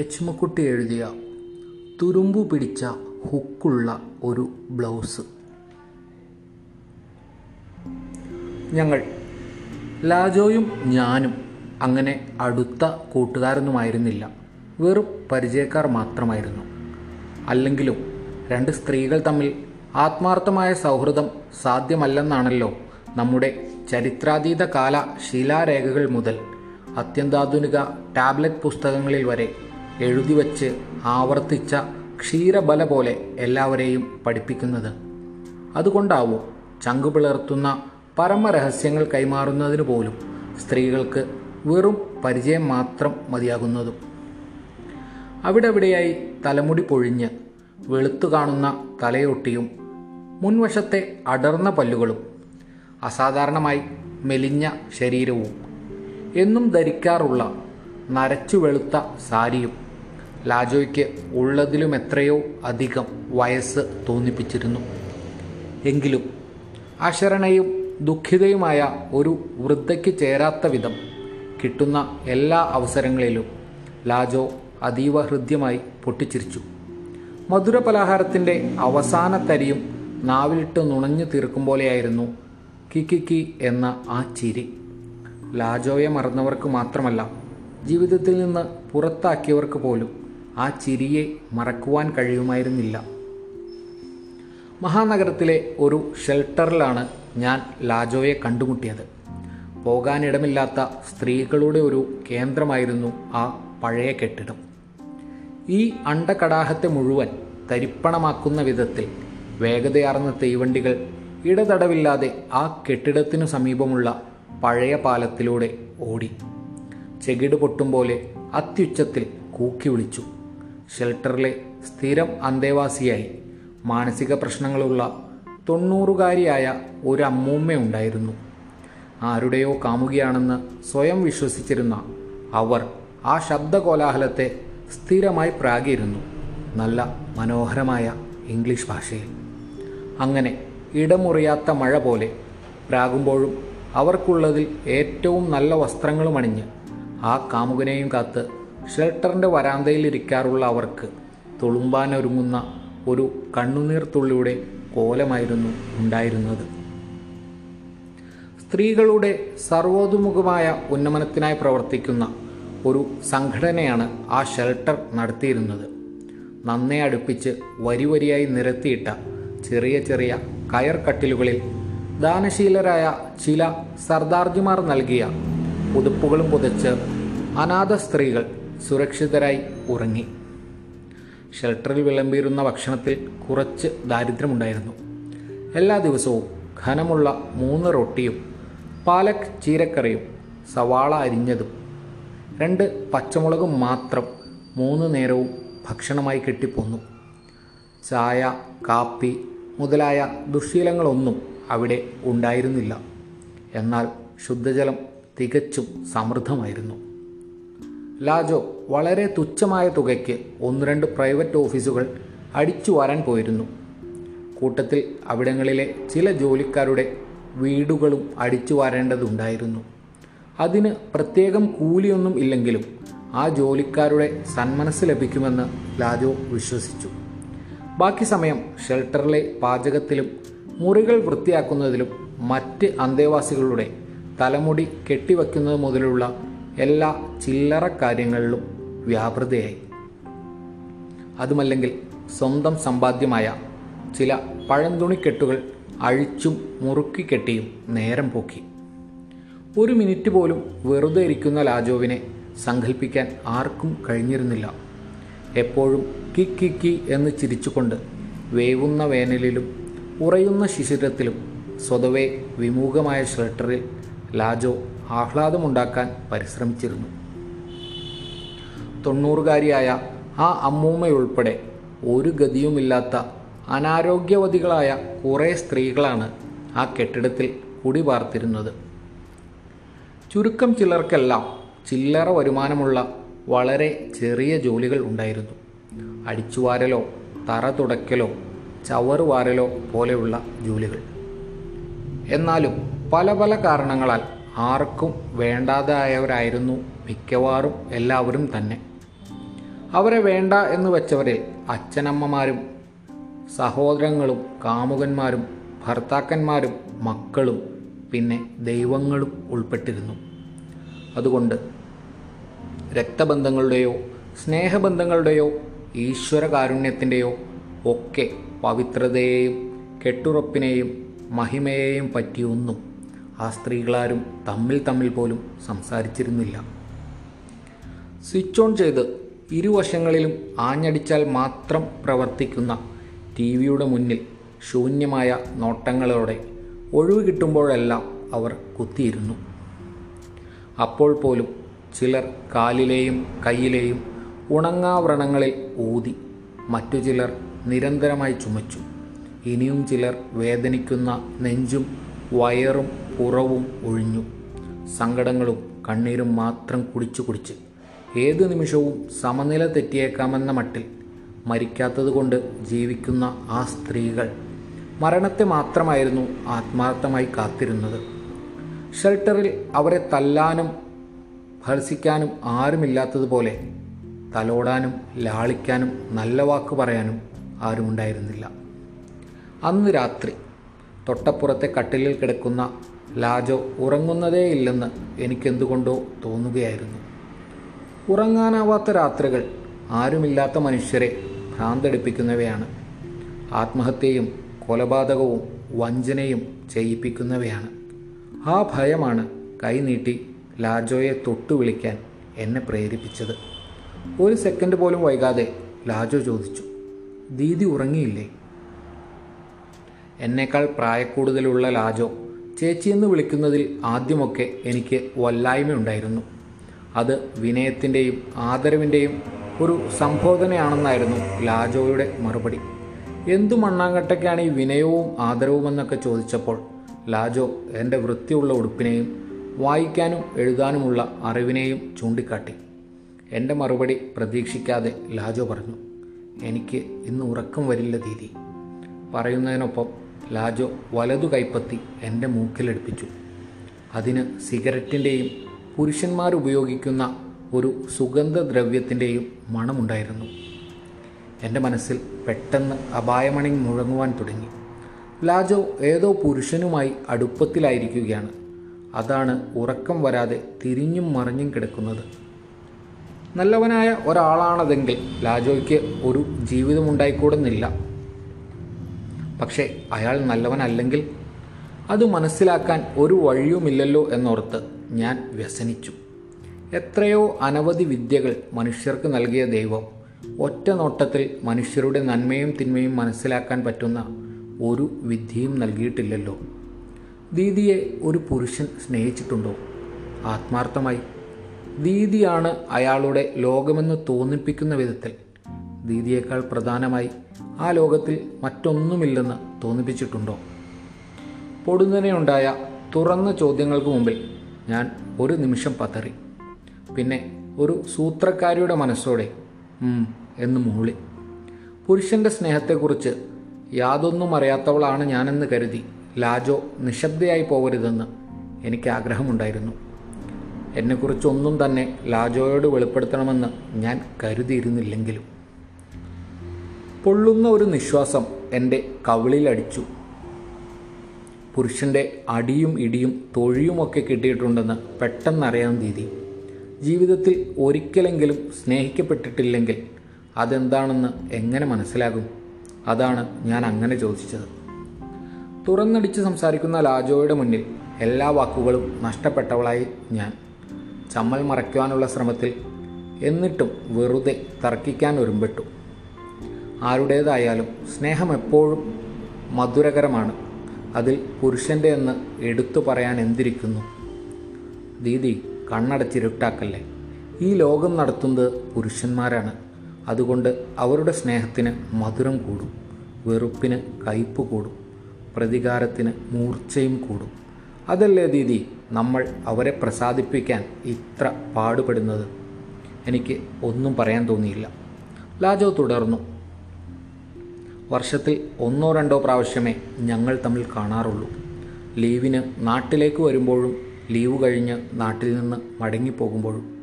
എച്ചുമക്കുട്ടി എഴുതിയ തുരുമ്പു പിടിച്ച ഹുക്കുള്ള ഒരു ബ്ലൗസ്. ഞങ്ങൾ ലാജോയും ഞാനും അങ്ങനെ അടുത്ത കൂട്ടുകാരൊന്നുമായിരുന്നില്ല വെറും പരിചയക്കാർ മാത്രമായിരുന്നു. അല്ലെങ്കിലും രണ്ട് സ്ത്രീകൾ തമ്മിൽ ആത്മാർത്ഥമായ സൗഹൃദം സാധ്യമല്ലെന്നാണല്ലോ നമ്മുടെ ചരിത്രാതീത കാല ശിലാരേഖകൾ മുതൽ അത്യന്താധുനിക ടാബ്ലറ്റ് പുസ്തകങ്ങളിൽ വരെ എഴുതിവച്ച് ആവർത്തിച്ച ക്ഷീരബല പോലെ എല്ലാവരെയും പഠിപ്പിക്കുന്നത്. അതുകൊണ്ടാവും ചങ്കുപിളർത്തുന്ന പരമരഹസ്യങ്ങൾ കൈമാറുന്നതിന് പോലും സ്ത്രീകൾക്ക് വെറും പരിചയം മാത്രം മതിയാകുന്നതും. അവിടെവിടെയായി തലമുടി പൊഴിഞ്ഞ് വെളുത്തു കാണുന്ന തലയൊട്ടിയും മുൻവശത്തെ അടർന്ന പല്ലുകളും അസാധാരണമായി മെലിഞ്ഞ ശരീരവും എന്നും ധരിക്കാറുള്ള നരച്ചു വെളുത്ത സാരിയും ലാജോയ്ക്ക് ഉള്ളതിലും എത്രയോ അധികം വയസ്സ് തോന്നിപ്പിച്ചിരുന്നു. എങ്കിലും അശരണയും ദുഃഖിതയുമായ ഒരു വൃദ്ധയ്ക്ക് ചേരാത്ത വിധം കിട്ടുന്ന എല്ലാ അവസരങ്ങളിലും ലാജോ അതീവ ഹൃദ്യമായി പൊട്ടിച്ചിരിച്ചു. മധുര പലഹാരത്തിന്റെ അവസാന തരിയും നാവിലിട്ട് നുണഞ്ഞു തീർക്കും പോലെയായിരുന്നു കിക്കിക്കി എന്ന ആ ചിരി. ലാജോയെ മറന്നവർക്ക് മാത്രമല്ല ജീവിതത്തിൽ നിന്ന് പുറത്താക്കിയവർക്ക് പോലും ആ ചിരിയെ മറക്കുവാൻ കഴിയുമായിരുന്നില്ല. മഹാനഗരത്തിലെ ഒരു ഷെൽട്ടറിലാണ് ഞാൻ ലാജോയെ കണ്ടുമുട്ടിയത്. പോകാനിടമില്ലാത്ത സ്ത്രീകളുടെ ഒരു കേന്ദ്രമായിരുന്നു ആ പഴയ കെട്ടിടം. ഈ അണ്ടകടാഹത്തെ മുഴുവൻ തരിപ്പണമാക്കുന്ന വിധത്തിൽ വേഗതയാർന്ന തീവണ്ടികൾ ഇടതടവില്ലാതെ ആ കെട്ടിടത്തിനു സമീപമുള്ള പഴയ പാലത്തിലൂടെ ഓടി. ചെകിട് പൊട്ടും പോലെ അത്യുച്ചത്തിൽ കൂക്കി വിളിച്ചു. ഷെൽട്ടറിലെ സ്ഥിരം അന്തേവാസിയായി മാനസിക പ്രശ്നങ്ങളുള്ള തൊണ്ണൂറുകാരിയായ ഒരു അമ്മൂമ്മയുണ്ടായിരുന്നു ആരുടെയോ കാമുകിയാണെന്ന് സ്വയം വിശ്വസിച്ചിരുന്ന അവർ ആ ശബ്ദകോലാഹലത്തെ സ്ഥിരമായി പ്രാഗിയിരുന്നു. നല്ല മനോഹരമായ ഇംഗ്ലീഷ് ഭാഷയിൽ. അങ്ങനെ ഇടമുറിയാത്ത മഴ പോലെ പ്രാകുമ്പോഴും അവർക്കുള്ളതിൽ ഏറ്റവും നല്ല വസ്ത്രങ്ങളും അണിഞ്ഞ് ആ കാമുകനെയും കാത്ത് ഷെൽട്ടറിന്റെ വരാന്തയിൽ ഇരിക്കാറുള്ള അവർക്ക് തുളുമ്പാനൊരുങ്ങുന്ന ഒരു കണ്ണുനീർ തുള്ളിയുടെ കോലമായിരുന്നു ഉണ്ടായിരുന്നത്. സ്ത്രീകളുടെ സർവോതുമുഖമായ ഉന്നമനത്തിനായി പ്രവർത്തിക്കുന്ന ഒരു സംഘടനയാണ് ആ ഷെൽട്ടർ നടത്തിയിരുന്നത്. നന്നേ അടുപ്പിച്ച് വരി വരിയായി നിരത്തിയിട്ട ചെറിയ ചെറിയ കയർ കട്ടിലുകളിൽ ദാനശീലരായ ചില സർദാർജിമാർ നൽകിയ ഉടുപ്പുകളും പുതച്ച് അനാഥ സ്ത്രീകൾ സുരക്ഷിതരായി ഉറങ്ങി. ഷെൽട്ടറിൽ വിളമ്പിയിരുന്ന ഭക്ഷണത്തിൽ കുറച്ച് ദാരിദ്ര്യമുണ്ടായിരുന്നു. എല്ലാ ദിവസവും ഘനമുള്ള മൂന്ന് റൊട്ടിയും പാലക് ചീരക്കറിയും സവാള അരിഞ്ഞതും രണ്ട് പച്ചമുളകും മാത്രം മൂന്ന് നേരവും ഭക്ഷണമായി കെട്ടിപ്പോന്നു. ചായ കാപ്പി മുതലായ ദുശീലങ്ങളൊന്നും അവിടെ ഉണ്ടായിരുന്നില്ല. എന്നാൽ ശുദ്ധജലം തികച്ചും സമൃദ്ധമായിരുന്നു. ലാജോ വളരെ തുച്ഛമായ തുകയ്ക്ക് ഒന്ന് രണ്ട് പ്രൈവറ്റ് ഓഫീസുകൾ അടിച്ചു വരാൻ പോയിരുന്നു. കൂട്ടത്തിൽ അവിടങ്ങളിലെ ചില ജോലിക്കാരുടെ വീടുകളും അടിച്ചു വാരേണ്ടതുണ്ടായിരുന്നു. അതിന് പ്രത്യേകം കൂലിയൊന്നും ഇല്ലെങ്കിലും ആ ജോലിക്കാരുടെ സന്മനസ് ലഭിക്കുമെന്ന് ലാജോ വിശ്വസിച്ചു. ബാക്കി സമയം ഷെൽട്ടറിലെ പാചകത്തിലും മുറികൾ വൃത്തിയാക്കുന്നതിലും മറ്റ് അന്തേവാസികളുടെ തലമുടി കെട്ടിവയ്ക്കുന്നത് മുതലുള്ള എല്ലാ ചില്ലറ കാര്യങ്ങളിലും വ്യാപൃതയായി. അതുമല്ലെങ്കിൽ സ്വന്തം സമ്പാദ്യമായ ചില പഴന്തുണിക്കെട്ടുകൾ അഴിച്ചും മുറുക്കി കെട്ടിയും നേരം പോക്കി. ഒരു മിനിറ്റ് പോലും വെറുതെ ഇരിക്കുന്ന ലാജോവിനെ സങ്കല്പിക്കാൻ ആർക്കും കഴിഞ്ഞിരുന്നില്ല. എപ്പോഴും കി കി കി എന്ന് ചിരിച്ചുകൊണ്ട് വേവുന്ന വേനലിലും ഉറയുന്ന ശിശിരത്തിലും സ്വതവേ വിമുഖമായ ഷെൽട്ടറിൽ ലാജോ ആഹ്ലാദമുണ്ടാക്കാൻ പരിശ്രമിച്ചിരുന്നു. തൊണ്ണൂറുകാരിയായ ആ അമ്മൂമ്മയുൾപ്പെടെ ഒരു ഗതിയുമില്ലാത്ത അനാരോഗ്യവതികളായ കുറേ സ്ത്രീകളാണ് ആ കെട്ടിടത്തിൽ കുടിപാർത്തിരുന്നത് ചുരുക്കം ചിലർക്കെല്ലാം ചില്ലറ വരുമാനമുള്ള വളരെ ചെറിയ ജോലികൾ ഉണ്ടായിരുന്നു. അടിച്ചുവാരലോ തറ തുടയ്ക്കലോ ചവറുവാരലോ പോലെയുള്ള ജോലികൾ. എന്നാലും പല പല കാരണങ്ങളാൽ ആർക്കും വേണ്ടാതായവരായിരുന്നു മിക്കവാറും എല്ലാവരും തന്നെ. അവരെ വേണ്ട എന്ന് വെച്ചവരിൽ അച്ഛനമ്മമാരും സഹോദരങ്ങളും കാമുകന്മാരും ഭർത്താക്കന്മാരും മക്കളും പിന്നെ ദൈവങ്ങളും ഉൾപ്പെട്ടിരുന്നു. അതുകൊണ്ട് രക്തബന്ധങ്ങളുടെയോ സ്നേഹബന്ധങ്ങളുടെയോ ഈശ്വരകാരുണ്യത്തിന്റെയോ ഒക്കെ പവിത്രതയെയും കെട്ടുറപ്പിനെയും മഹിമയെയും പറ്റിയൊന്നും ആ സ്ത്രീകളാരും തമ്മിൽ തമ്മിൽ പോലും സംസാരിച്ചിരുന്നില്ല. സ്വിച്ച് ഓൺ ചെയ്ത് ഇരുവശങ്ങളിലും ആഞ്ഞടിച്ചാൽ മാത്രം പ്രവർത്തിക്കുന്ന ടി വിയുടെ മുന്നിൽ ശൂന്യമായ നോട്ടങ്ങളോടെ ഒഴിവ് കിട്ടുമ്പോഴെല്ലാം അവർ കുത്തിയിരുന്നു. അപ്പോൾ പോലും ചിലർ കാലിലെയും കയ്യിലെയും ഉണങ്ങാവ്രണങ്ങളിൽ ഊതി മറ്റു ചിലർ നിരന്തരമായി ചുമച്ചു. ഇനിയും ചിലർ വേദനിക്കുന്ന നെഞ്ചും വയറും പുറവും ഒഴിഞ്ഞു. സങ്കടങ്ങളും കണ്ണീരും മാത്രം കുടിച്ചു കുടിച്ച് ഏതു നിമിഷവും സമനില തെറ്റിയേക്കാമെന്ന മട്ടിൽ മരിക്കാത്തതുകൊണ്ട് ജീവിക്കുന്ന ആ സ്ത്രീകൾ മരണത്തെ മാത്രമായിരുന്നു ആത്മാർത്ഥമായി കാത്തിരുന്നത്. ഷെൽട്ടറിൽ അവരെ തല്ലാനും ഭർസിക്കാനും ആരുമില്ലാത്തതുപോലെ തലോടാനും ലാളിക്കാനും നല്ല വാക്ക് പറയാനും ആരുമുണ്ടായിരുന്നില്ല. അന്ന് രാത്രി തൊട്ടപ്പുറത്തെ കട്ടിലിൽ കിടക്കുന്ന ലാജോ ഉറങ്ങുന്നതേ ഇല്ലെന്ന് എനിക്കെന്തുകൊണ്ടോ തോന്നുകയായിരുന്നു. ഉറങ്ങാനാവാത്ത രാത്രികൾ ആരുമില്ലാത്ത മനുഷ്യരെ ഭ്രാന്തടിപ്പിക്കുന്നവയാണ്. ആത്മഹത്യയും കൊലപാതകവും വഞ്ചനയും ചെയ്യിപ്പിക്കുന്നവയാണ്. ആ ഭയമാണ് കൈനീട്ടി ലാജോയെ തൊട്ടു വിളിക്കാൻ എന്നെ പ്രേരിപ്പിച്ചത്. ഒരു സെക്കൻഡ് പോലും വൈകാതെ ലാജോ ചോദിച്ചു ദീദി ഉറങ്ങിയില്ലേ? എന്നേക്കാൾ പ്രായക്കൂടുതലുള്ള ലാജോ ചേച്ചിയെന്ന് വിളിക്കുന്നതിൽ ആദ്യമൊക്കെ എനിക്ക് വല്ലായ്മയുണ്ടായിരുന്നു. അത് വിനയത്തിന്റെയും ആദരവിന്റെയും ഒരു സംബോധനയാണെന്നായിരുന്നു ലാജോയുടെ മറുപടി. എന്തു മണ്ണാങ്കട്ടയ്ക്കാണ് ഈ വിനയവും ആദരവും എന്നൊക്കെ ചോദിച്ചപ്പോൾ ലാജോ എന്റെ വൃത്തിയുള്ള ഉടുപ്പിനെയും വായിക്കാനും എഴുതാനുമുള്ള അറിവിനെയും ചൂണ്ടിക്കാട്ടി. എന്റെ മറുപടി പ്രതീക്ഷിക്കാതെ ലാജോ പറഞ്ഞു എനിക്ക് ഇന്ന് ഉറക്കം വരില്ല ദീദി. പറയുന്നതിനൊപ്പം ലാജോ വലതു കൈപ്പത്തി എന്റെ മൂക്കിലടുപ്പിച്ചു അതിന് സിഗരറ്റിന്റെയും പുരുഷന്മാർ ഉപയോഗിക്കുന്ന ഒരു സുഗന്ധദ്രവ്യത്തിന്റെയും മണമുണ്ടായിരുന്നു. എന്റെ മനസ്സിൽ പെട്ടെന്ന് അപായമണി മുഴങ്ങുവാൻ തുടങ്ങി. ലാജോ ഏതോ പുരുഷനുമായി അടുപ്പത്തിലായിരിക്കുകയാണ്. അതാണ് ഉറക്കം വരാതെ തിരിഞ്ഞും മറിഞ്ഞും കിടക്കുന്നത്. നല്ലവനായ ഒരാളാണതെങ്കിൽ ലാജോയ്ക്ക് ഒരു ജീവിതമുണ്ടായിക്കൂടുന്നില്ല. പക്ഷേ അയാൾ നല്ലവനല്ലെങ്കിൽ അത് മനസ്സിലാക്കാൻ ഒരു വഴിയുമില്ലല്ലോ എന്നോർത്ത് ഞാൻ വ്യസനിച്ചു. എത്രയോ അനവധി വിദ്യകൾ മനുഷ്യർക്ക് നൽകിയ ദൈവം ഒറ്റ നോട്ടത്തിൽ മനുഷ്യരുടെ നന്മയും തിന്മയും മനസ്സിലാക്കാൻ പറ്റുന്ന ഒരു വിദ്യയും നൽകിയിട്ടില്ലല്ലോ. ദീദിയെ ഒരു പുരുഷൻ സ്നേഹിച്ചിട്ടുണ്ടോ? ആത്മാർത്ഥമായി. ദീദിയാണ് അയാളുടെ ലോകമെന്ന് തോന്നിപ്പിക്കുന്ന വിധത്തിൽ ദീദിയേക്കാൾ പ്രധാനമായി ആ ലോകത്തിൽ മറ്റൊന്നുമില്ലെന്ന് തോന്നിപ്പിച്ചിട്ടുണ്ടോ? പൊടുന്നനെയുണ്ടായ തുറന്ന ചോദ്യങ്ങൾക്ക് മുമ്പിൽ ഞാൻ ഒരു നിമിഷം പതറി. പിന്നെ ഒരു സൂത്രക്കാരിയുടെ മനസ്സോടെ എന്ന് മൂളി പുരുഷന്റെ സ്നേഹത്തെക്കുറിച്ച് യാതൊന്നും അറിയാത്തവളാണ് ഞാനെന്ന് കരുതി ലാജോ നിശബ്ദയായി പോകരുതെന്ന് എനിക്ക് ആഗ്രഹമുണ്ടായിരുന്നു എന്നെക്കുറിച്ചൊന്നും തന്നെ ലാജോയോട് വെളിപ്പെടുത്തണമെന്ന് ഞാൻ കരുതിയിരുന്നില്ലെങ്കിലും. പൊള്ളുന്ന ഒരു നിശ്വാസം എന്റെ കവിളിലടിച്ചു. പുരുഷന്റെ അടിയും ഇടിയും തൊഴിയുമൊക്കെ കിട്ടിയിട്ടുണ്ടെന്ന് പെട്ടെന്നറിയാൻ ദീതി ജീവിതത്തിൽ ഒരിക്കലെങ്കിലും സ്നേഹിക്കപ്പെട്ടിട്ടില്ലെങ്കിൽ അതെന്താണെന്ന് എങ്ങനെ മനസ്സിലാകും? അതാണ് ഞാൻ അങ്ങനെ ചോദിച്ചത്. തുറന്നടിച്ച് സംസാരിക്കുന്ന ലാജോയുടെ മുന്നിൽ എല്ലാ വാക്കുകളും നഷ്ടപ്പെട്ടവളായി ഞാൻ. ചമ്മൽ മറയ്ക്കുവാനുള്ള ശ്രമത്തിൽ എന്നിട്ടും വെറുതെ തർക്കിക്കാൻ ഒരുമ്പെട്ടു. ആരുടേതായാലും സ്നേഹം എപ്പോഴും മധുരകരമാണ്. അതിൽ പുരുഷന്റെ എന്ന് എടുത്തു പറയാൻ എന്തിരിക്കുന്നു? ദീദി കണ്ണടച്ചിരുട്ടാക്കല്ലേ? ഈ ലോകം നടത്തുന്നത് പുരുഷന്മാരാണ്. അതുകൊണ്ട് അവരുടെ സ്നേഹത്തിന് മധുരം കൂടും വെറുപ്പിന് കയ്പ് കൂടും പ്രതികാരത്തിന് മൂർച്ചയും കൂടും. അതല്ലേ ദീദി നമ്മൾ അവരെ പ്രസാദിപ്പിക്കാൻ ഇത്ര പാടുപെടുന്നത്? എനിക്ക് ഒന്നും പറയാൻ തോന്നിയില്ല. ലാജോ തുടർന്നു. വർഷത്തിൽ ഒന്നോ രണ്ടോ പ്രാവശ്യമേ ഞങ്ങൾ തമ്മിൽ കാണാറുള്ളൂ. ലീവിന് നാട്ടിലേക്ക് വരുമ്പോഴും ലീവ് കഴിഞ്ഞ് നാട്ടിൽ നിന്ന് മടങ്ങിപ്പോകുമ്പോഴും.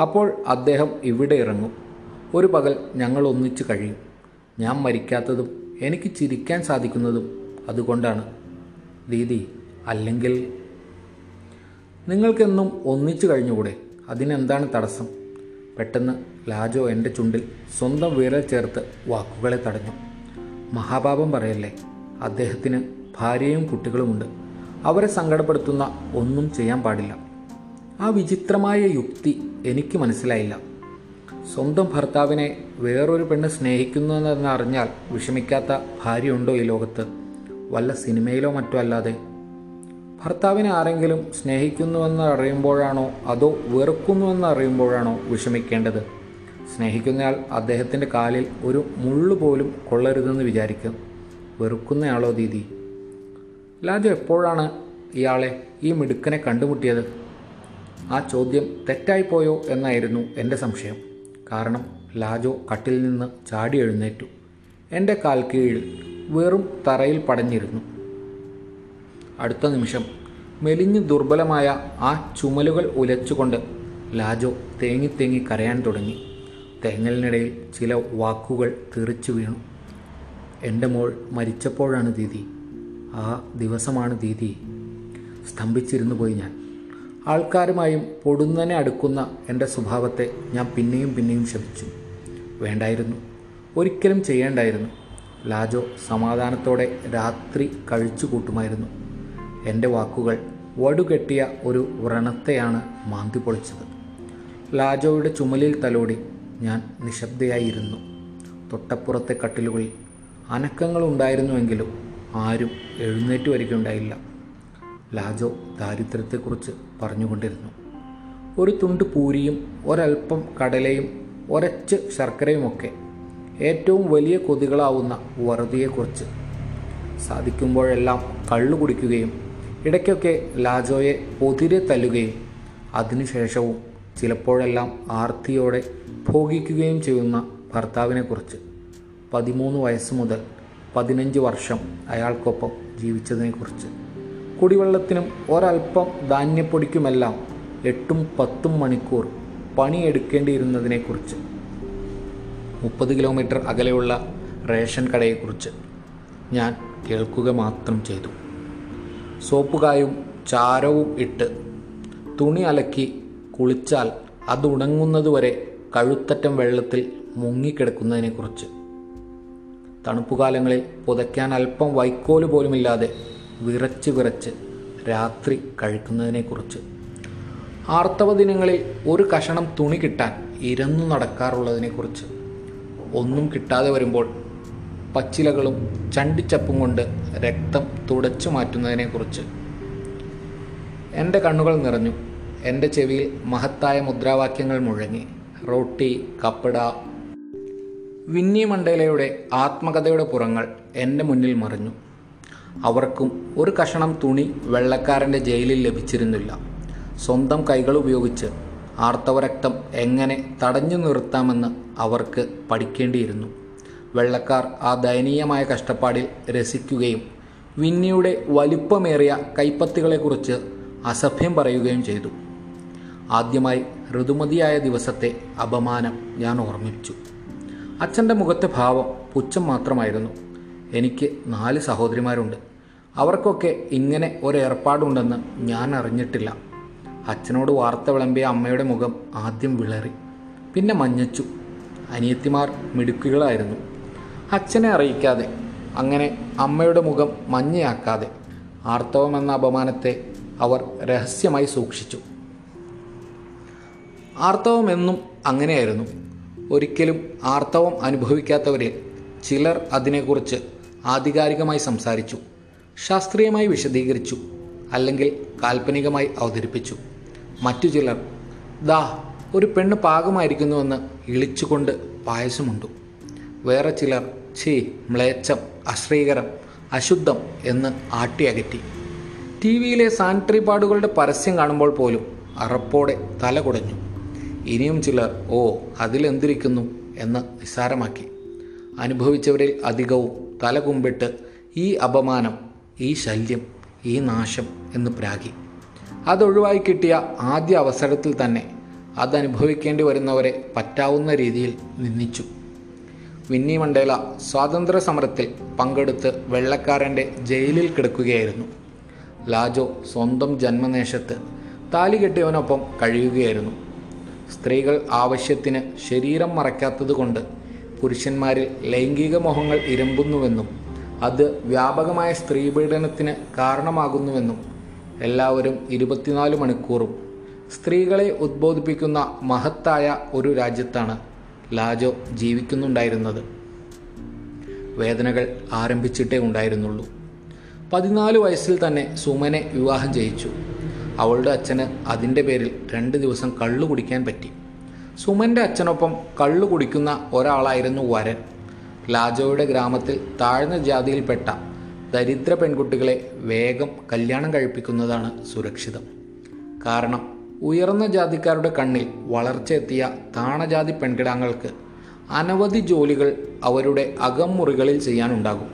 അപ്പോൾ അദ്ദേഹം ഇവിടെ ഇറങ്ങും. ഒരു പകൽ ഞങ്ങൾ ഒന്നിച്ച് കഴിയും. ഞാൻ മരിക്കാത്തതും എനിക്ക് ചിരിക്കാൻ സാധിക്കുന്നതും അതുകൊണ്ടാണ്. ദീദി അല്ലെങ്കിൽ? നിങ്ങൾക്കെന്നും ഒന്നിച്ചു കഴിഞ്ഞുകൂടെ? അതിനെന്താണ് തടസ്സം? പെട്ടെന്ന് ലാജോ എന്റെ ചുണ്ടിൽ സ്വന്തം വിരൽ ചേർത്ത് വാക്കുകളെ തടഞ്ഞു. മഹാപാപം പറയല്ലേ? അദ്ദേഹത്തിന് ഭാര്യയും കുട്ടികളുമുണ്ട്. അവരെ സങ്കടപ്പെടുത്തുന്ന ഒന്നും ചെയ്യാൻ പാടില്ല. ആ വിചിത്രമായ യുക്തി എനിക്ക് മനസ്സിലായില്ല. സ്വന്തം ഭർത്താവിനെ വേറൊരു പെണ്ണ് സ്നേഹിക്കുന്നു എന്നറിഞ്ഞാൽ വിഷമിക്കാത്ത ഭാര്യയുണ്ടോ ഈ ലോകത്ത്? വല്ല സിനിമയിലോ മറ്റോ അല്ലാതെ? ഭർത്താവിനെ ആരെങ്കിലും സ്നേഹിക്കുന്നുവെന്ന് അറിയുമ്പോഴാണോ അതോ വെറുക്കുന്നുവെന്ന് അറിയുമ്പോഴാണോ വിഷമിക്കേണ്ടത്? സ്നേഹിക്കുന്നയാൾ അദ്ദേഹത്തിന്റെ കാലിൽ ഒരു മുള്ളു പോലും കൊള്ളരുതെന്ന് വിചാരിക്കും വെറുക്കുന്നയാളോ ദീദി? ലാജു എപ്പോഴാണ് ഇയാളെ ഈ മിടുക്കനെ കണ്ടുമുട്ടിയത്? ആ ചോദ്യം തെറ്റായിപ്പോയോ എന്നായിരുന്നു എന്റെ സംശയം. കാരണം ലാജോ കട്ടിൽ നിന്ന് ചാടി എഴുന്നേറ്റു. എന്റെ കാൽ കീഴിൽ വെറും തറയിൽ പടഞ്ഞിരുന്നു. അടുത്ത നിമിഷം മെലിഞ്ഞ് ദുർബലമായ ആ ചുമലുകൾ ഉലച്ചുകൊണ്ട് ലാജോ തേങ്ങി തേങ്ങി കരയാൻ തുടങ്ങി. തേങ്ങലിനിടയിൽ ചില വാക്കുകൾ തെറിച്ചു വീണു. എന്റെ മോൾ മരിച്ചപ്പോഴാണ് ദീദി. ആ ദിവസമാണ് ദീദി സ്തംഭിച്ചിരുന്നു പോയി ഞാൻ. ആൾക്കാരുമായും പൊടുന്നനെ അടുക്കുന്ന എന്റെ സ്വഭാവത്തെ ഞാൻ പിന്നെയും പിന്നെയും ശപിച്ചു. വേണ്ടായിരുന്നു. ഒരിക്കലും ചെയ്യേണ്ടായിരുന്നു. ലാജോ സമാധാനത്തോടെ രാത്രി കഴിച്ചു കൂട്ടുമായിരുന്നു. എന്റെ വാക്കുകൾ വടുകെട്ടിയ ഒരു വ്രണത്തെയാണ് മാന്തി പൊളിച്ചത്. ലാജോയുടെ ചുമലിൽ തലോടി ഞാൻ നിശബ്ദയായിരുന്നു. തൊട്ടപ്പുറത്തെ കട്ടിലുകളിൽ അനക്കങ്ങളുണ്ടായിരുന്നുവെങ്കിലും ആരും എഴുന്നേറ്റ് വരികയുണ്ടായില്ല. ലാജോ ദാരിദ്ര്യത്തെക്കുറിച്ച് പറഞ്ഞുകൊണ്ടിരുന്നു. ഒരു തുണ്ട് പൂരിയും ഒരൽപ്പം കടലയും ഒരച്ച് ശർക്കരയുമൊക്കെ ഏറ്റവും വലിയ കൊതികളാവുന്ന വറുതിയെക്കുറിച്ച്. സാധിക്കുമ്പോഴെല്ലാം കള്ളു കുടിക്കുകയും ഇടയ്ക്കൊക്കെ ലാജോയെ പൊതിരെ തല്ലുകയും അതിനുശേഷവും ചിലപ്പോഴെല്ലാം ആർത്തിയോടെ ഭോഗിക്കുകയും ചെയ്യുന്ന ഭർത്താവിനെക്കുറിച്ച് പതിമൂന്ന് വയസ്സ് മുതൽ പതിനഞ്ച് വർഷം അയാൾക്കൊപ്പം ജീവിച്ചതിനെക്കുറിച്ച്. കുടിവെള്ളത്തിനും ഒരൽപ്പം ധാന്യപ്പൊടിക്കുമെല്ലാം എട്ടും പത്തും മണിക്കൂർ പണിയെടുക്കേണ്ടിയിരുന്നതിനെക്കുറിച്ച്. മുപ്പത് കിലോമീറ്റർ അകലെയുള്ള റേഷൻ കടയെക്കുറിച്ച് ഞാൻ കേൾക്കുക മാത്രം ചെയ്തു. സോപ്പുകായും ചാരവും ഇട്ട് തുണി അലക്കി കുളിച്ചാൽ അത് ഉണങ്ങുന്നതുവരെ കഴുത്തറ്റം വെള്ളത്തിൽ മുങ്ങിക്കിടക്കുന്നതിനെക്കുറിച്ച്. തണുപ്പുകാലങ്ങളിൽ പുതയ്ക്കാൻ അല്പം വൈക്കോൽ പോലുമില്ലാതെ വിറച്ച് വിറച്ച് രാത്രി കഴിക്കുന്നതിനെക്കുറിച്ച്. ആർത്തവ ദിനങ്ങളിൽ ഒരു കഷണം തുണി കിട്ടാൻ ഇരന്നു നടക്കാറുള്ളതിനെക്കുറിച്ച്. ഒന്നും കിട്ടാതെ വരുമ്പോൾ പച്ചിലകളും ചണ്ടിച്ചപ്പും കൊണ്ട് രക്തം തുടച്ചു മാറ്റുന്നതിനെക്കുറിച്ച്. എന്റെ കണ്ണുകൾ നിറഞ്ഞു. എന്റെ ചെവിയിൽ മഹത്തായ മുദ്രാവാക്യങ്ങൾ മുഴങ്ങി. റോട്ടി കപ്പട. വിന്നി മണ്ടേലയുടെ ആത്മകഥയുടെ പുറങ്ങൾ എന്റെ മുന്നിൽ മറിഞ്ഞു. അവർക്കും ഒരു കഷണം തുണി വെള്ളക്കാരന്റെ ജയിലിൽ ലഭിച്ചിരുന്നില്ല. സ്വന്തം കൈകൾ ഉപയോഗിച്ച് ആർത്തവരക്തം എങ്ങനെ തടഞ്ഞു നിർത്താമെന്ന് അവർക്ക് പഠിക്കേണ്ടിയിരുന്നു. വെള്ളക്കാർ ആ ദയനീയമായ കഷ്ടപ്പാടിൽ രസിക്കുകയും വിന്നിയുടെ വലിപ്പമേറിയ കൈപ്പത്തികളെക്കുറിച്ച് അസഭ്യം പറയുകയും ചെയ്തു. ആദ്യമായി ഋതുമതിയായ ദിവസത്തെ അപമാനം ഞാൻ ഓർമ്മിച്ചു അച്ഛന്റെ മുഖത്തെ ഭാവം പുച്ഛം മാത്രമായിരുന്നു. എനിക്ക് നാല് സഹോദരിമാരുണ്ട്. അവർക്കൊക്കെ ഇങ്ങനെ ഒരേർപ്പാടുണ്ടെന്ന് ഞാൻ അറിഞ്ഞിട്ടില്ല. അച്ഛനോട് വാർത്ത വിളമ്പിയ അമ്മയുടെ മുഖം ആദ്യം വിളറി പിന്നെ മഞ്ഞച്ചു. അനിയത്തിമാർ മിടുക്കുകളായിരുന്നു. അച്ഛനെ അറിയിക്കാതെ അങ്ങനെ അമ്മയുടെ മുഖം മഞ്ഞയാക്കാതെ ആർത്തവം എന്ന അപമാനത്തെ അവർ രഹസ്യമായി സൂക്ഷിച്ചു. ആർത്തവം എന്നും അങ്ങനെയായിരുന്നു. ഒരിക്കലും ആർത്തവം അനുഭവിക്കാത്തവരിൽ ചിലർ അതിനെക്കുറിച്ച് ആധികാരികമായി സംസാരിച്ചു ശാസ്ത്രീയമായി വിശദീകരിച്ചു അല്ലെങ്കിൽ കാൽപ്പനികമായി അവതരിപ്പിച്ചു. മറ്റു ചിലർ ദാ ഒരു പെണ്ണ് പാകമായിരിക്കുന്നുവെന്ന് ഇളിച്ചുകൊണ്ട് പായസമുണ്ടു. വേറെ ചിലർ ഛീ മ്ലേച്ഛം അശ്രീകരം അശുദ്ധം എന്ന് ആട്ടിയകറ്റി ടി വിയിലെ സാനിറ്ററി പാഡുകളുടെ പരസ്യം കാണുമ്പോൾ പോലും അറപ്പോടെ തല കുടഞ്ഞു. ഇനിയും ചിലർ ഓ അതിലെന്തിരിക്കുന്നു? എന്ന് നിസ്സാരമാക്കി. അനുഭവിച്ചവരിൽ അധികവും തലകുമ്പിട്ട് ഈ അപമാനം ഈ ശല്യം ഈ നാശം എന്ന് പ്രാഗി അതൊഴിവായി കിട്ടിയ ആദ്യ അവസരത്തിൽ തന്നെ അതനുഭവിക്കേണ്ടി വരുന്നവരെ പറ്റാവുന്ന രീതിയിൽ നിന്ദിച്ചു. വിന്നി മണ്ടേല സ്വാതന്ത്ര്യ സമരത്തിൽ പങ്കെടുത്ത് വെള്ളക്കാരന്റെ ജയിലിൽ കിടക്കുകയായിരുന്നു. ലാജോ സ്വന്തം ജന്മദേശത്ത് താലി കെട്ടിയവനൊപ്പം കഴിയുകയായിരുന്നു. സ്ത്രീകൾ ആവശ്യത്തിന് ശരീരം മറയ്ക്കാത്തതുകൊണ്ട് പുരുഷന്മാരിൽ ലൈംഗിക മോഹങ്ങൾ ഇരമ്പുന്നുവെന്നും അത് വ്യാപകമായ സ്ത്രീപീഡനത്തിന് കാരണമാകുന്നുവെന്നും എല്ലാവരും ഇരുപത്തിനാല് മണിക്കൂറും സ്ത്രീകളെ ഉദ്ബോധിപ്പിക്കുന്ന മഹത്തായ ഒരു രാജ്യത്താണ് ലാജോ ജീവിക്കുന്നുണ്ടായിരുന്നത്. വേദനകൾ ആരംഭിച്ചിട്ടേ ഉണ്ടായിരുന്നുള്ളൂ. പതിനാല് വയസ്സിൽ തന്നെ സുമനെ വിവാഹം ചെയ്യിച്ചു അവളുടെ അച്ഛന് അതിന്റെ പേരിൽ രണ്ട് ദിവസം കള്ളു കുടിക്കാൻ പറ്റി. സുമന്റെ അച്ഛനൊപ്പം കള്ളു കുടിക്കുന്ന ഒരാളായിരുന്നു വരൻ. ലാജോയുടെ ഗ്രാമത്തിൽ താഴ്ന്ന ജാതിയിൽപ്പെട്ട ദരിദ്ര പെൺകുട്ടികളെ വേഗം കല്യാണം കഴിപ്പിക്കുന്നതാണ് സുരക്ഷിതം. കാരണം ഉയർന്ന ജാതിക്കാരുടെ കണ്ണിൽ വളർച്ചയെത്തിയ താണജാതി പെൺകിടാങ്ങൾക്ക് അനവധി ജോലികൾ അവരുടെ അകം മുറികളിൽ ചെയ്യാനുണ്ടാകും.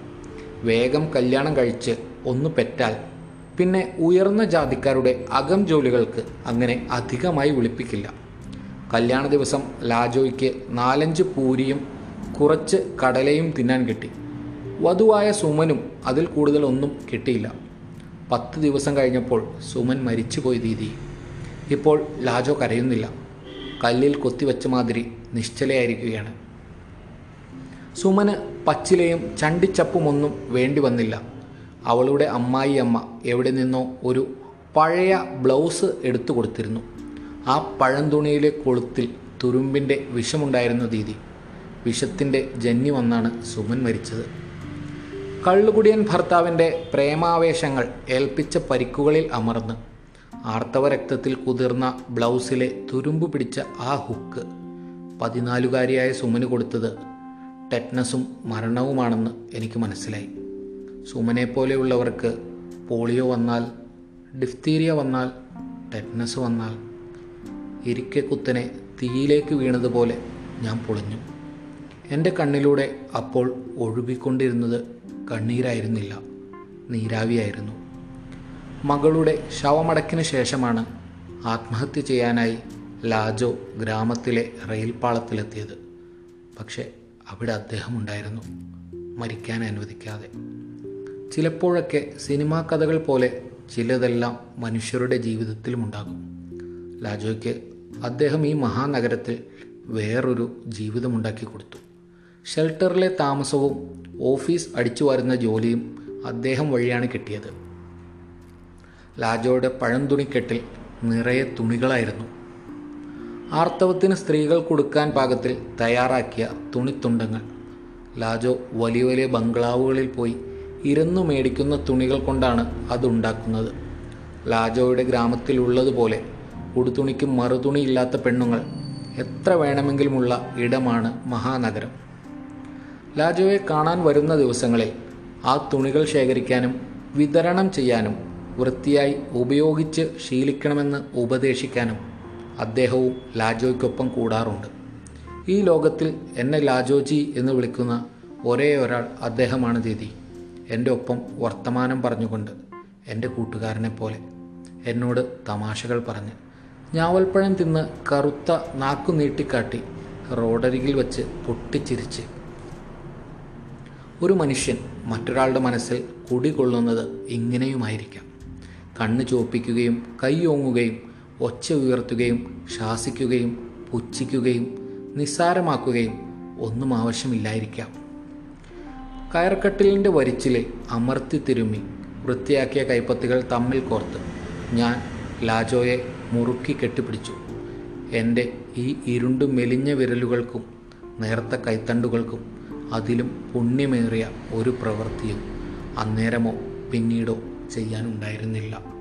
വേഗം കല്യാണം കഴിച്ച് ഒന്ന് പെറ്റാൽ പിന്നെ ഉയർന്ന ജാതിക്കാരുടെ അകം ജോലികൾക്ക് അങ്ങനെ അധികമായി വിളിപ്പിക്കില്ല. കല്യാണ ദിവസം ലാജോയ്ക്ക് നാലഞ്ച് പൂരിയും കുറച്ച് കടലയും തിന്നാൻ കിട്ടി. വധുവായ സുമനും അതിൽ കൂടുതൽ ഒന്നും കിട്ടിയില്ല. പത്ത് ദിവസം കഴിഞ്ഞപ്പോൾ സുമൻ മരിച്ചുപോയി ദീദി. ഇപ്പോൾ ലാജോ കരയുന്നില്ല. കല്ലിൽ കൊത്തിവെച്ച മാതിരി നിശ്ചലയായിരിക്കുകയാണ്. സുമന് പച്ചിലയും ചണ്ടിച്ചപ്പുമൊന്നും വേണ്ടി വന്നില്ല. അവളുടെ അമ്മായി അമ്മ എവിടെ നിന്നോ ഒരു പഴയ ബ്ലൗസ് എടുത്തു കൊടുത്തിരുന്നു. ആ പഴന്തുണിയിലെ കൊളുത്തിൽ തുരുമ്പിന്റെ വിഷമുണ്ടായിരുന്നു ദീദി വിഷത്തിന്റെ ജന്നി വന്നാണ് സുമൻ മരിച്ചത്. കള്ളുകുടിയൻ ഭർത്താവിന്റെ പ്രേമാവേശങ്ങൾ ഏൽപ്പിച്ച പരിക്കുകളിൽ അമർന്ന് ആർത്തവ രക്തത്തിൽ കുതിർന്ന ബ്ലൗസിലെ തുരുമ്പ് പിടിച്ച ആ ഹുക്ക് പതിനാലുകാരിയായ സുമന് കൊടുത്തത് ടെറ്റ്നസും മരണവുമാണെന്ന് എനിക്ക് മനസ്സിലായി. സുമനെ പോലെയുള്ളവർക്ക് പോളിയോ വന്നാൽ ഡിഫ്തീരിയ വന്നാൽ ടെറ്റ്നസ് വന്നാൽ ഇരിക്കെ കുത്തനെ തീയിലേക്ക് വീണതുപോലെ ഞാൻ പൊളിഞ്ഞു. എന്റെ കണ്ണിലൂടെ അപ്പോൾ ഒഴുകിക്കൊണ്ടിരുന്നത് കണ്ണീരായിരുന്നില്ല നീരാവിയായിരുന്നു. മകളുടെ ശവമടക്കിന് ശേഷമാണ് ആത്മഹത്യ ചെയ്യാനായി ലാജോ ഗ്രാമത്തിലെ റെയിൽ പാളത്തിലെത്തിയത് പക്ഷേ അവിടെ അദ്ദേഹം ഉണ്ടായിരുന്നു മരിക്കാൻ അനുവദിക്കാതെ. ചിലപ്പോഴൊക്കെ സിനിമാ കഥകൾ പോലെ ചിലതെല്ലാം മനുഷ്യരുടെ ജീവിതത്തിലും ഉണ്ടാകും ലാജോയ്ക്ക് അദ്ദേഹം ഈ മഹാനഗരത്തിൽ വേറൊരു ജീവിതമുണ്ടാക്കി കൊടുത്തു. ഷെൽട്ടറിലെ താമസവും ഓഫീസ് അടിച്ചു വരുന്ന ജോലിയും അദ്ദേഹം വഴിയാണ് കിട്ടിയത്. ലാജോയുടെ പഴംതുണിക്കെട്ടിൽ നിറയെ തുണികളായിരുന്നു. ആർത്തവത്തിന് സ്ത്രീകൾ കൊടുക്കാൻ പാകത്തിൽ തയ്യാറാക്കിയ തുണിത്തുണ്ടങ്ങൾ. ലാജോ വലിയ വലിയ ബംഗ്ലാവുകളിൽ പോയി ഇരുന്നു മേടിക്കുന്ന തുണികൾ കൊണ്ടാണ് അതുണ്ടാക്കുന്നത്. ലാജോയുടെ ഗ്രാമത്തിലുള്ളതുപോലെ ഉടുതുണിക്ക് മറുതുണിയില്ലാത്ത പെണ്ണുങ്ങൾ എത്ര വേണമെങ്കിലുമുള്ള ഇടമാണ് മഹാനഗരം. ലാജോയെ കാണാൻ വരുന്ന ദിവസങ്ങളിൽ ആ തുണികൾ ശേഖരിക്കാനും വിതരണം ചെയ്യാനും വൃത്തിയായി ഉപയോഗിച്ച് ശീലിക്കണമെന്ന് ഉപദേശിക്കാനും അദ്ദേഹവും ലാജോയ്ക്കൊപ്പം കൂടാറുണ്ട്. ഈ ലോകത്തിൽ എന്നെ ലാജോജി എന്ന് വിളിക്കുന്ന ഒരേ ഒരാൾ അദ്ദേഹമാണ് ദീദി. എന്റെ ഒപ്പം വർത്തമാനം പറഞ്ഞുകൊണ്ട് എന്റെ കൂട്ടുകാരനെ പോലെ എന്നോട് തമാശകൾ പറഞ്ഞ് ഞാവൽപ്പഴം തിന്ന് കറുത്ത നാക്കു നീട്ടിക്കാട്ടി റോഡരികിൽ വച്ച് പൊട്ടിച്ചിരിച്ച്. ഒരു മനുഷ്യൻ മറ്റൊരാളുടെ മനസ്സിൽ കുടികൊള്ളുന്നത് ഇങ്ങനെയുമായിരിക്കാം. കണ്ണ് ചോപ്പിക്കുകയും കൈയോങ്ങുകയും ഒച്ച ഉയർത്തുകയും ശാസിക്കുകയും പുച്ഛിക്കുകയും നിസ്സാരമാക്കുകയും ഒന്നും ആവശ്യമില്ലായിരിക്കാം. കയർക്കട്ടിലിന്റെ വരിച്ചിലിൽ അമർത്തി തിരുമ്മി വൃത്തിയാക്കിയ കൈപ്പത്തികൾ തമ്മിൽ കോർത്ത് ഞാൻ ലാജോയെ മുറുക്കി കെട്ടിപ്പിടിച്ചു. എന്റെ ഈ ഇരുണ്ടു മെലിഞ്ഞ വിരലുകൾക്കും നേർത്ത കൈത്തണ്ടുകൾക്കും അതിലും പുണ്യമേറിയ ഒരു പ്രവൃത്തിയും അന്നേരമോ പിന്നീടോ ചെയ്യാനുണ്ടായിരുന്നില്ല.